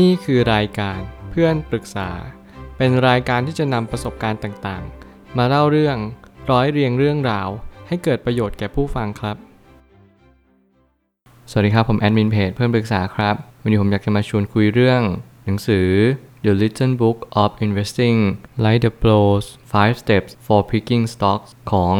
นี่คือรายการเพื่อนปรึกษา เป็นรายการที่จะนำประสบการณ์ต่างๆ มาเล่าเรื่องร้อยเรียงเรื่องราว ให้เกิดประโยชน์แก่ผู้ฟังครับ สวัสดีครับผมแอดมินเพจเพื่อนปรึกษาครับ วันนี้ผมอยากจะมาชวนคุยเรื่อง หนังสือ The Little Book of Investing Like the Pros 5 Steps for Picking Stocks ของ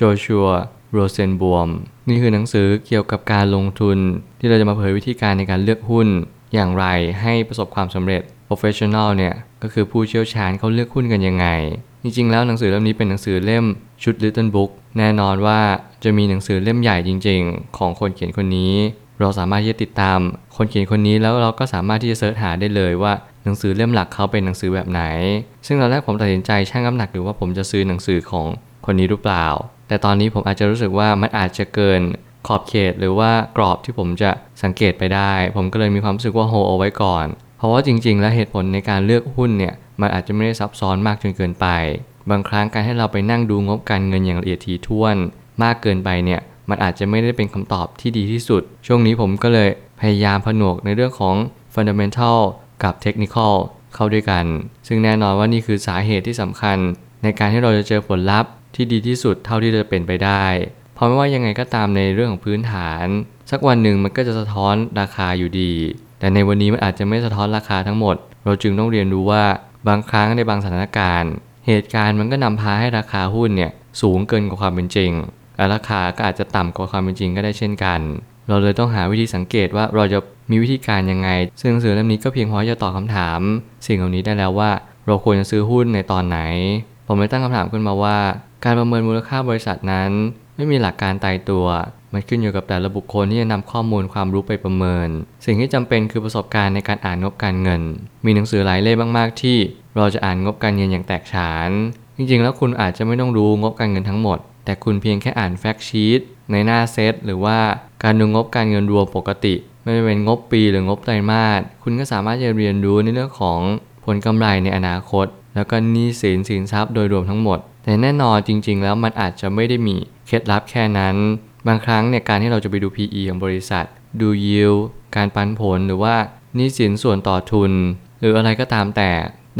Joshua Rosenbaum นี่คือหนังสือเกี่ยวกับการลงทุน ที่เราจะมาเผยวิธีการในการเลือกหุ้น อย่างไรให้ประสบความสำเร็จ professional เนี่ยก็คือผู้เชี่ยวชาญเขาเลือกหุ้นกันยังไง จริงๆ แล้วหนังสือเล่มนี้เป็นหนังสือเล่มชุด Little Book แน่นอนว่าจะมีหนังสือเล่มใหญ่จริง ๆ ของคนเขียนคนนี้ เราสามารถที่จะติดตามคนเขียนคนนี้แล้วเราก็สามารถที่จะเสิร์ชหาได้เลยว่าหนังสือเล่มหลักเขาเป็นหนังสือแบบไหน ซึ่งตอนแรกผมตัดสินใจชั่งน้ำหนักหรือว่าผมจะซื้อหนังสือของคนนี้หรือเปล่า แต่ตอนนี้ผมอาจจะรู้สึกว่ามันอาจจะเกิน ขอบเขตหรือว่ากรอบที่ผมจะสังเกตไปได้ ผมก็เลยมีความรู้สึกว่าโฮเอาไว้ก่อน เพราะว่าจริง ๆ แล้วเหตุผลในการเลือกหุ้นเนี่ยมันอาจจะไม่ได้ซับซ้อนมากจนเกินไป บางครั้งการให้เราไปนั่งดูงบการเงินอย่างละเอียดถี่ถ้วน มากเกินไปเนี่ยมันอาจจะไม่ได้เป็นคำตอบที่ดีที่สุด ช่วงนี้ผมก็เลยพยายามผนวกในเรื่องของ fundamental กับ technical เข้าด้วยกัน ซึ่งแน่นอนว่านี่คือสาเหตุที่สำคัญ ในการที่เราจะเจอผลลัพธ์ที่ดีที่สุดเท่าที่จะเป็นไปได้ เพราะไม่ว่ายังไงก็ตามในเรื่องของพื้นฐาน สักวันหนึ่งมันก็จะสะท้อนราคาอยู่ดี แต่ในวันนี้มันอาจจะไม่สะท้อนราคาทั้งหมด เราจึงต้องเรียนรู้ว่าบางครั้งในบางสถานการณ์ เหตุการณ์มันก็นำพาให้ราคาหุ้นเนี่ยสูงเกินกว่าความเป็นจริงและราคาก็อาจจะต่ำกว่าความเป็นจริงก็ได้เช่นกัน เราเลยต้องหาวิธีสังเกตว่าเราจะมีวิธีการยังไง ซึ่งหนังสือเล่มนี้ก็เพียงพอจะตอบคาถาม สิ่งเหล่านี้ได้แล้วว่า เราควรจะซื้อหุ้นในตอนไหน ผมเลยตั้งคำถามขึ้นมาว่า การประเมินมูลค่าบริษัทนั้น ไม่มีหลักการตายตัว มันขึ้นอยู่กับแต่ละบุคคลที่จะนำข้อมูลความรู้ไปประเมิน สิ่งที่จำเป็นคือประสบการณ์ในการอ่านงบการเงิน มีหนังสือหลายเล่มมากๆ ที่เราจะอ่านงบการเงินอย่างแตกฉาน จริงๆ แล้วคุณอาจจะไม่ต้องรู้งบการเงินทั้งหมด แต่คุณเพียงแค่อ่านแฟกชีตในหน้าเซตหรือว่าการดูงบการเงินรวมปกติ ไม่ว่าเป็นงบปีหรืองบไตรมาสคุณก็สามารถจะเรียนรู้ในเรื่องของผลกำไรในอนาคต แล้วก็นี้สินสินทรัพย์โดยรวมทั้งหมด แต่แน่นอนจริง ๆ แล้วมันอาจจะไม่ได้มีเคล็ดลับแค่นั้น บางครั้งเนี่ยการที่เราจะไปดู PE ของบริษัท ดู yield การปันผลหรือว่านี้สินส่วนต่อทุน หรืออะไรก็ตามแต่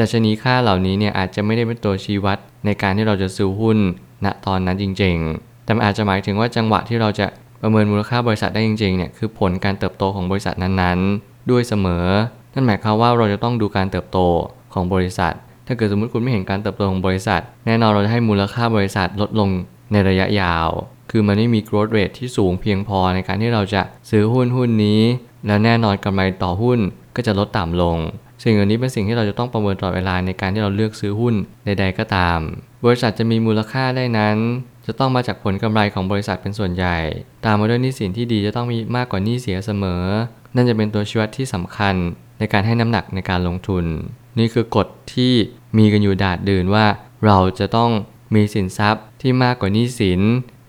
ดัชนีค่าเหล่านี้เนี่ยอาจจะไม่ได้เป็นตัวชี้วัด ในการที่เราจะซื้อหุ้นณตอนนั้นจริง ๆ แต่อาจจะหมายถึงว่าจังหวะที่เราจะประเมินมูลค่าบริษัทได้จริงๆเนี่ยคือผลการเติบโตของบริษัทนั้นๆ ด้วยเสมอ นั่นหมายความว่าเราจะต้องดูการเติบโตของบริษัท ถ้าเกิดสมมติคุณไม่เห็นการเติบโตของบริษัท แน่นอนเราจะให้มูลค่าบริษัทลดลงในระยะยาว คือมันไม่มี growth rate ที่สูงเพียงพอในการที่เราจะซื้อหุ้นหุ้นนี้ แล้วแน่นอนกำไรต่อหุ้นก็จะลดต่ำลง สิ่งเหล่านี้เป็นสิ่งที่เราจะต้องประเมินตลอดเวลาในการที่เราเลือกซื้อหุ้นใด ๆ ก็ตาม บริษัทจะมีมูลค่าได้นั้น จะต้องมาจากผลกำไรของบริษัทเป็นส่วนใหญ่ ตามมาด้วยหนี้สินที่ดีจะต้องมีมากกว่าหนี้เสียเสมอ นั่นจะเป็นตัวชี้วัดที่สำคัญในการให้น้ำหนักในการลงทุน นี่คือกฎที่มีกันอยู่ดาดดื่นว่า เราจะต้องมีสินทรัพย์ที่มากกว่านี้สิน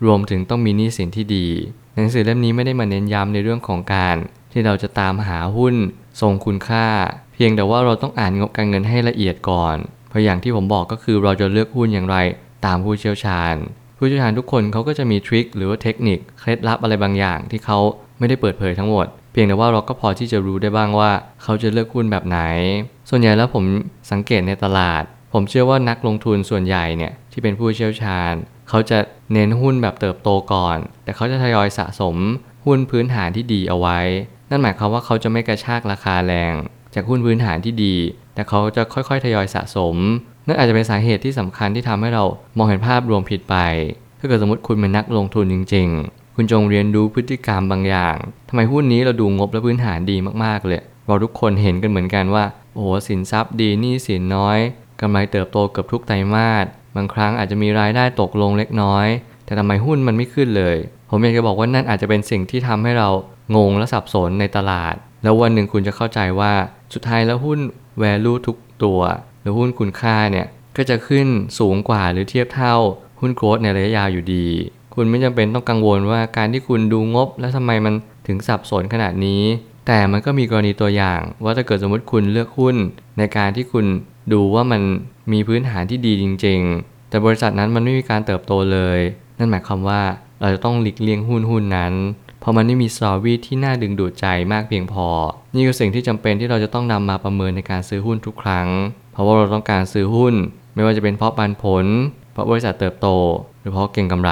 รวมถึงต้องมีนี้สินที่ดี หนังสือเล่มนี้ไม่ได้มาเน้นย้ำในเรื่องของการ ที่เราจะตามหาหุ้นทรงคุณค่า เพียงแต่ว่าเราต้องอ่านงบการเงินให้ละเอียดก่อน เพราะอย่างที่ผมบอกก็คือเราจะเลือกหุ้นอย่างไรตามผู้เชี่ยวชาญ ผู้เชี่ยวชาญทุกคนเขาก็จะมีทริคหรือว่าเทคนิคเคล็ดลับอะไรบางอย่างที่เขาไม่ได้เปิดเผยทั้งหมด เพียงแต่ว่าเราก็พอที่จะรู้ได้บ้างว่า เขาจะเลือกหุ้นแบบไหน ส่วนใหญ่แล้วผมสังเกตในตลาด ผมเชื่อว่านักลงทุนส่วนใหญ่เนี่ยที่เป็นผู้เชี่ยวชาญ เขาจะเน้นหุ้นแบบเติบโตก่อน แต่เขาจะทยอยสะสมหุ้นพื้นฐานที่ดีเอาไว้ นั่นหมายความว่าเขาจะไม่กระชากราคาแรง จากหุ้นพื้นฐานที่ดี แต่เขาจะค่อยๆทยอยสะสม นั่นอาจจะเป็นสาเหตุที่สำคัญที่ทำให้เรามองเห็นภาพรวมผิดไป ถ้าเกิดสมมติคุณเป็นนักลงทุนจริง ๆ คุณจงเรียนรู้พฤติกรรมบางอย่างทำไมหุ้นนี้เราดูงบและพื้นฐานดีมากๆเลยเราทุกคนเห็นกันเหมือนกันว่า โอ้โหสินทรัพย์ดีหนี้สินน้อยกำไรเติบโตเกือบทุกไตรมาสบางครั้งอาจจะมีรายได้ตกลงเล็กน้อย แต่ทำไมหุ้นมันไม่ขึ้นเลย ผมอยากจะบอกว่านั่นอาจจะเป็นสิ่งที่ทำให้เรางงและสับสนในตลาด แล้ววันหนึ่งคุณจะเข้าใจว่าสุดท้ายแล้วหุ้น value ทุกตัว หรือหุ้นคุณค่าเนี่ยก็จะขึ้นสูงกว่าหรือเทียบเท่า หุ้นโกรดในระยะยาวอยู่ดี คุณไม่จำเป็นต้องกังวลว่าการที่คุณดูงบ แล้วทำไมมันถึงสับสนขนาดนี้ แต่มันก็มีกรณีตัวอย่าง ว่าถ้าเกิดสมมติคุณเลือกหุ้น ในการที่คุณดูว่ามันมีพื้นฐานที่ดีจริง ๆ แต่บริษัทนั้นมันไม่มีการเติบโตเลย นั่นหมายความว่าเราจะต้องหลีกเลี่ยงหุ้นหุ้นนั้น เพราะมันไม่มีสอรี่ที่น่าดึงดูดใจมากเพียงพอ นี่คือสิ่งที่จำเป็นที่เราจะต้องนำมาประเมินในการซื้อหุ้นทุกครั้ง เพราะว่าเราต้องการซื้อหุ้น ไม่ว่าจะเป็นเพราะปันผล เพราะบริษัทเติบโต หรือเพราะเก่งกำไร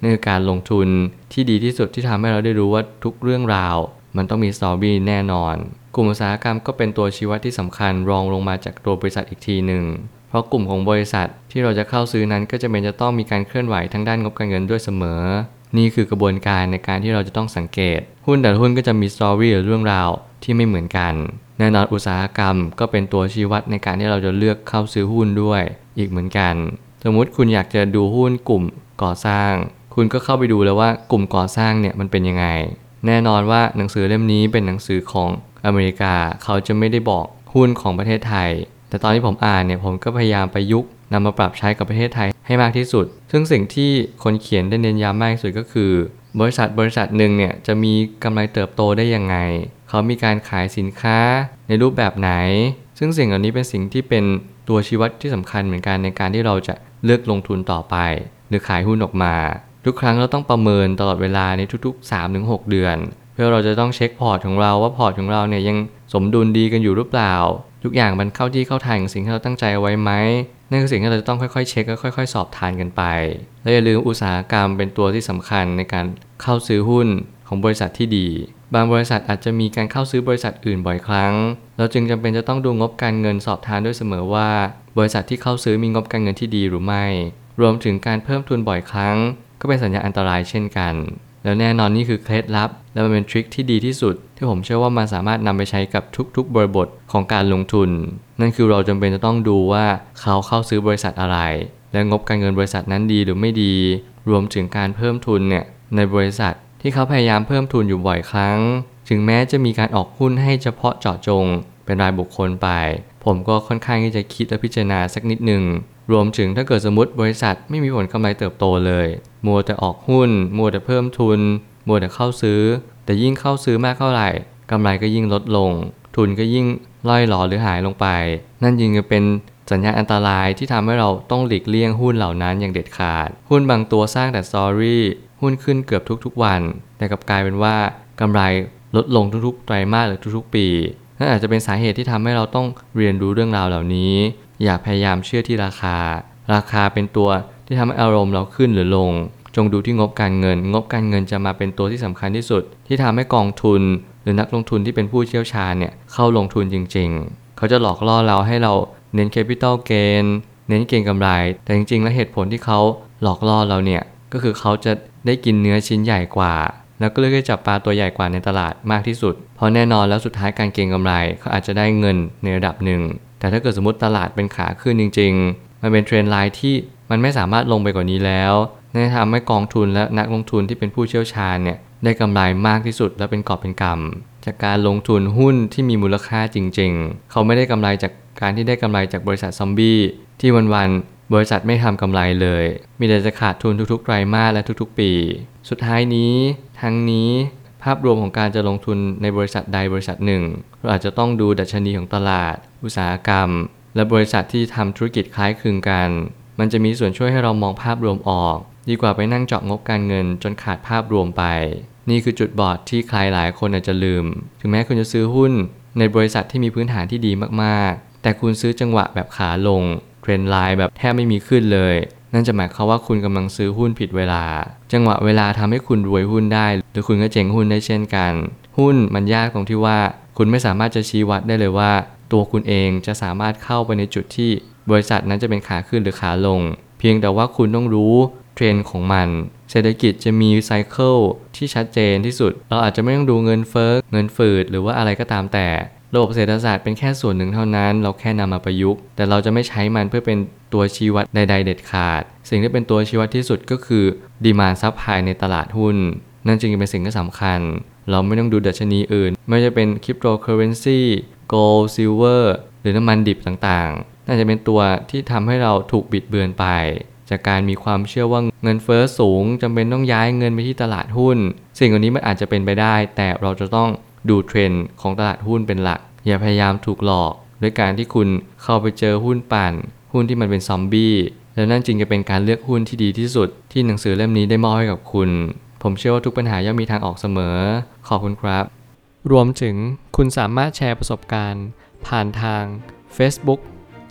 นี่คือการลงทุนที่ดีที่สุดที่ทำให้เราได้รู้ว่าทุกเรื่องราว มันต้องมีสตอรี่แน่นอน กลุ่มอุตสาหกรรมก็เป็นตัวชี้วัดที่สำคัญรองลงมาจากตัวบริษัทอีกทีหนึ่ง เพราะกลุ่มของบริษัทที่เราจะเข้าซื้อนั้นก็จะเป็นจะต้องมีการเคลื่อนไหวทั้งด้านงบการเงินด้วยเสมอ นี่คือกระบวนการในการที่เราจะต้องสังเกต หุ้นแต่หุ้นก็จะมีสตอรี่หรือเรื่องราวที่ไม่เหมือนกันแน่นอนอุตสาหกรรมก็เป็นตัวชี้วัดในการที่เราจะเลือกเข้าซื้อหุ้นด้วย อีกเหมือนกัน สมมุติคุณอยากจะดูหุ้นกลุ่มก่อสร้าง คุณก็เข้าไปดูแล้วว่ากลุ่มก่อสร้างเนี่ยมันเป็นยังไง แน่นอนว่าหนังสือเล่มนี้เป็นหนังสือของอเมริกา เขาจะไม่ได้บอกหุ้นของประเทศไทย แต่ตอนที่ผมอ่านเนี่ยผมก็พยายามประยุกต์นำมาปรับใช้กับประเทศไทยให้มากที่สุด ซึ่งสิ่งที่คนเขียนได้เน้นย้ำมากที่สุดก็คือ บริษัทบริษัทหนึ่งเนี่ยจะมีกำไรเติบโตได้ยังไง เขามีการขายสินค้าในรูปแบบไหน ซึ่งสิ่งเหล่านี้เป็นสิ่งที่เป็นตัวชี้วัดที่สำคัญเหมือนกันในการที่เราจะเลือกลงทุนต่อไป หรือขายหุ้นออกมา ทุกครั้งเราต้องประเมินตลอดเวลาในทุกๆ 3-6 เดือน เพื่อเราจะต้องเช็คพอร์ตของเราว่าพอร์ตของเราเนี่ยยังสมดุลดีกันอยู่หรือเปล่า ทุกอย่างมันเข้าที่เข้าทางสิ่งที่เราตั้งใจเอาไว้ไหมนั่นคือสิ่งที่เราจะต้องค่อยๆเช็คและค่อย ๆ สอบทานกันไป และอย่าลืมอุตสาหกรรมเป็นตัวที่สำคัญในการเข้าซื้อหุ้นของบริษัทที่ดี บางบริษัทอาจจะมีการเข้าซื้อบริษัทอื่นบ่อยครั้ง เราจึงจำเป็นจะต้องดูงบการเงินสอบทานด้วยเสมอว่า บริษัทที่เข้าซื้อมีงบการเงินที่ดีหรือไม่ รวมถึงการเพิ่มทุนบ่อยครั้ง ก็เป็นสัญญาณอันตรายเช่นกัน แล้วแน่นอนนี่คือเคล็ดลับ และมันเป็นทริคที่ดีที่สุด ที่ผมเชื่อว่ามันสามารถนำไปใช้กับทุกๆ บริบทของการลงทุน นั่นคือเราจำเป็นจะต้องดูว่าเขาเข้าซื้อบริษัทอะไร และงบการเงินบริษัทนั้นดีหรือไม่ดี รวมถึงการเพิ่มทุนเนี่ยในบริษัทที่เขาพยายามเพิ่มทุนอยู่บ่อยครั้ง ถึงแม้จะมีการออกหุ้นให้เฉพาะเจาะจง เป็นรายบุคคลไป ผมก็ค่อนข้างที่จะคิดและพิจารณาสักนิดหนึ่งรวมถึงถ้าเกิดสมมติบริษัทไม่มีผลกำไรเติบโตเลย มัวแต่ออกหุ้น มัวแต่เพิ่มทุน มัวแต่เข้าซื้อ แต่ยิ่งเข้าซื้อมากเท่าไหร่กำไรก็ยิ่งลดลง ทุนก็ยิ่งล่อยหลอหรือหายลงไป นั่นยิ่งจะเป็นสัญญาณอันตรายที่ทำให้เราต้องหลีกเลี่ยงหุ้นเหล่านั้นอย่างเด็ดขาด หุ้นบางตัวสร้างแต่สตอรี่หุ้นขึ้นเกือบทุกๆวัน แต่กลับกลายเป็นว่ากำไรลดลงทุกๆไตรมาสหรือทุกๆ ปีนั่นอาจจะเป็นสาเหตุที่ทำให้เราต้องเรียนรู้เรื่องราวเหล่านี้ อย่าพยายามเชื่อที่ราคา ราคาเป็นตัว ที่ทำให้อารมณ์เราขึ้นหรือลง จงดูที่งบการเงิน งบการเงินจะมาเป็นตัวที่สำคัญที่สุด ที่ทำให้กองทุน หรือนักลงทุนที่เป็นผู้เชี่ยวชาญเนี่ยเข้าลงทุนจริง ๆ เขาจะหลอกล่อเราให้เราเน้นแคปิตอลเกนเน้นเก็งกำไร แต่จริง ๆ แล้วเหตุผลที่เขาหลอกล่อเราเนี่ยก็คือเขาจะได้กินเนื้อชิ้นใหญ่กว่า แล้วก็เลือกที่จับปลาตัวใหญ่กว่าในตลาดมากที่สุด เพราะแน่นอนแล้วสุดท้ายการเก็งกำไรเขาอาจจะได้เงินในระดับหนึ่ง แต่ถ้าเกิดสมมติตลาดเป็นขาขึ้นจริง ๆ มันเป็น trend line ที่ มันไม่สามารถลงไปกว่านี้แล้วนั่นทำให้กองทุนและนักลงทุนที่เป็นผู้เชี่ยวชาญเนี่ยได้กำไรมากที่สุดและเป็นกอบเป็นกำจากการลงทุนหุ้นที่มีมูลค่าจริง ๆ เขาไม่ได้กำไรจากการที่ได้กำไรจากบริษัทซอมบี้ที่วันๆบริษัทไม่ทำกำไรเลย มีแต่จะขาดทุนทุกๆไตรมาสและทุกๆ ปี สุดท้ายนี้ ทั้งนี้ภาพรวมของการจะลงทุนในบริษัทใดบริษัทหนึ่ง เราอาจจะต้องดูดัชนีของตลาด อุตสาหกรรม และบริษัทที่ทำธุรกิจคล้ายคลึงกัน มันจะมีส่วนช่วยให้เรามองภาพรวมออก ดีกว่าไปนั่งเจาะงบการเงินจนขาดภาพรวมไป นี่คือจุดบอดที่ใครหลายคนอาจจะลืม ถึงแม้คุณจะซื้อหุ้น ในบริษัทที่มีพื้นฐานที่ดีมากๆ แต่คุณซื้อจังหวะแบบขาลงเทรนไลน์แบบแทบไม่มีขึ้นเลย นั่นจะหมายความว่าคุณกำลังซื้อหุ้นผิดเวลา จังหวะเวลาทำให้คุณรวยหุ้นได้ หรือคุณก็เจ๊งหุ้นได้เช่นกัน หุ้นมันยากตรงที่ว่า คุณไม่สามารถจะชี้วัดได้เลยว่า ตัวคุณเองจะสามารถเข้าไปในจุดที่ บริษัทนั้นจะเป็นขาขึ้นหรือขาลง เพียงแต่ว่าคุณต้องรู้เทรนด์ของมัน เศรษฐกิจจะมี cycle ที่ชัดเจนที่สุด เราอาจจะไม่ต้องดูเงินเฟ้อเงินฝืดหรือว่าอะไรก็ตามแต่ ระบบเศรษฐศาสตร์เป็นแค่ส่วนหนึ่งเท่านั้น เราแค่นำมาประยุกต์ แต่เราจะไม่ใช้มันเพื่อเป็นตัวชี้วัดใด ๆ เด็ดขาด สิ่งที่เป็นตัวชี้วัดที่สุดก็คือ demand supply ในตลาดหุ้น นั่นจึงเป็นสิ่งที่สำคัญ เราไม่ต้องดูดัชนีอื่น ไม่ว่าจะเป็น cryptocurrency gold silver หรือน้ำมันดิบต่างๆ น่าจะเป็นตัวที่ทำให้เราถูกบิดเบือนไป จากการมีความเชื่อว่าเงินเฟอ้อสูงจำเป็นต้องย้ายเงินไปที่ตลาดหุ้น สิ่งเหล่านี้มันอาจจะเป็นไปได้ แต่เราจะต้องดูเทรนด์ของตลาดหุ้นเป็นหลัก อย่าพยายามถูกหลอกด้วยการที่คุณเข้าไปเจอหุ้นปั่น หุ้นที่มันเป็นซอมบี้และนั่นจึงจะเป็นการเลือกหุ้นที่ดีที่สุด ที่หนังสือเล่มนี้ได้มอบให้กับคุณผผมเชื่อว่าทุกปัญหาย่อมมีทางออกเสมอ ขอบคุณครับ รวมถึงคุณสามารถแชร์ประสบการณ์ ผ่านทาง Facebook